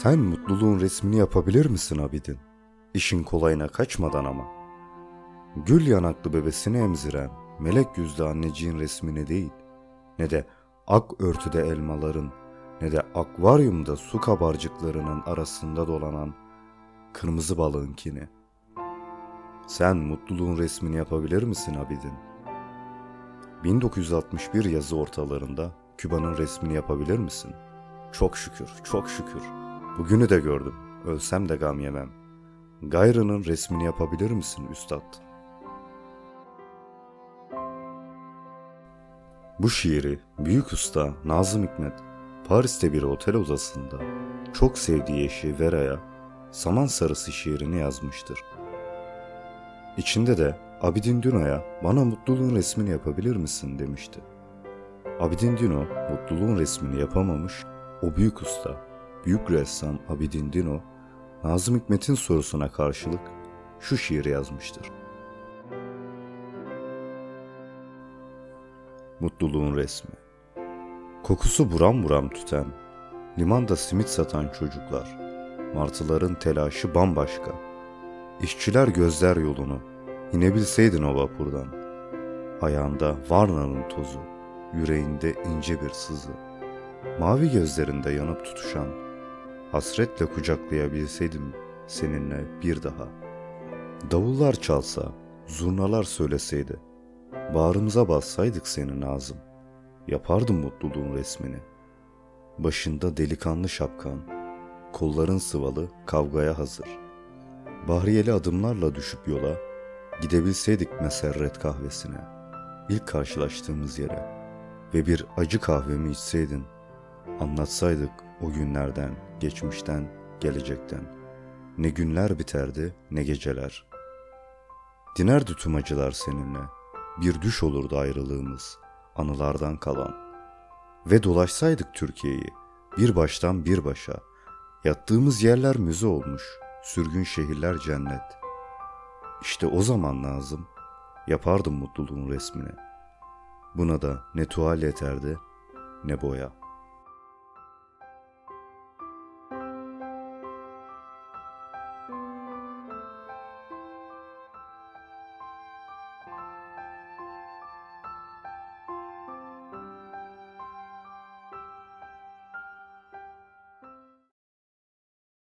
Sen mutluluğun resmini yapabilir misin Abidin? İşin kolayına kaçmadan ama. Gül yanaklı bebesini emziren melek yüzlü anneciğin resmini değil, ne de ak örtüde elmaların, ne de akvaryumda su kabarcıklarının arasında dolanan kırmızı balığınkini. Sen mutluluğun resmini yapabilir misin Abidin? 1961 yazı ortalarında Küba'nın resmini yapabilir misin? Çok şükür, çok şükür. Bugünü de gördüm. Ölsem de gam yemem. Gayrı'nın resmini yapabilir misin üstad? Bu şiiri büyük usta Nazım Hikmet Paris'te bir otel odasında çok sevdiği eşi Vera'ya Saman Sarısı şiirini yazmıştır. İçinde de Abidin Dino'ya bana mutluluğun resmini yapabilir misin demişti. Abidin Dino mutluluğun resmini yapamamış, o büyük usta, büyük ressam Abidin Dino, Nazım Hikmet'in sorusuna karşılık şu şiiri yazmıştır. Mutluluğun resmi Kokusu buram buram tüten, limanda simit satan çocuklar, martıların telaşı bambaşka. İşçiler gözler yolunu, inebilseydin o vapurdan. Ayağında Varna'nın tozu, yüreğinde ince bir sızı. Mavi gözlerinde yanıp tutuşan, hasretle kucaklayabilseydim seninle bir daha. Davullar çalsa, zurnalar söyleseydi, bağrımıza bassaydık senin Nazım, yapardım mutluluğun resmini. Başında delikanlı şapkan, kolların sıvalı kavgaya hazır. Bahriyeli adımlarla düşüp yola, gidebilseydik meserret kahvesine, ilk karşılaştığımız yere ve bir acı kahvemi içseydin, anlatsaydık o günlerden, geçmişten, gelecekten. Ne günler biterdi, ne geceler. Dinerdi tüm acılar seninle, bir düş olurdu ayrılığımız, anılardan kalan. Ve dolaşsaydık Türkiye'yi, bir baştan bir başa, yattığımız yerler müze olmuş, sürgün şehirler cennet. İşte o zaman lazım, yapardım mutluluğun resmini. Buna da ne tuval yeterdi, ne boya.''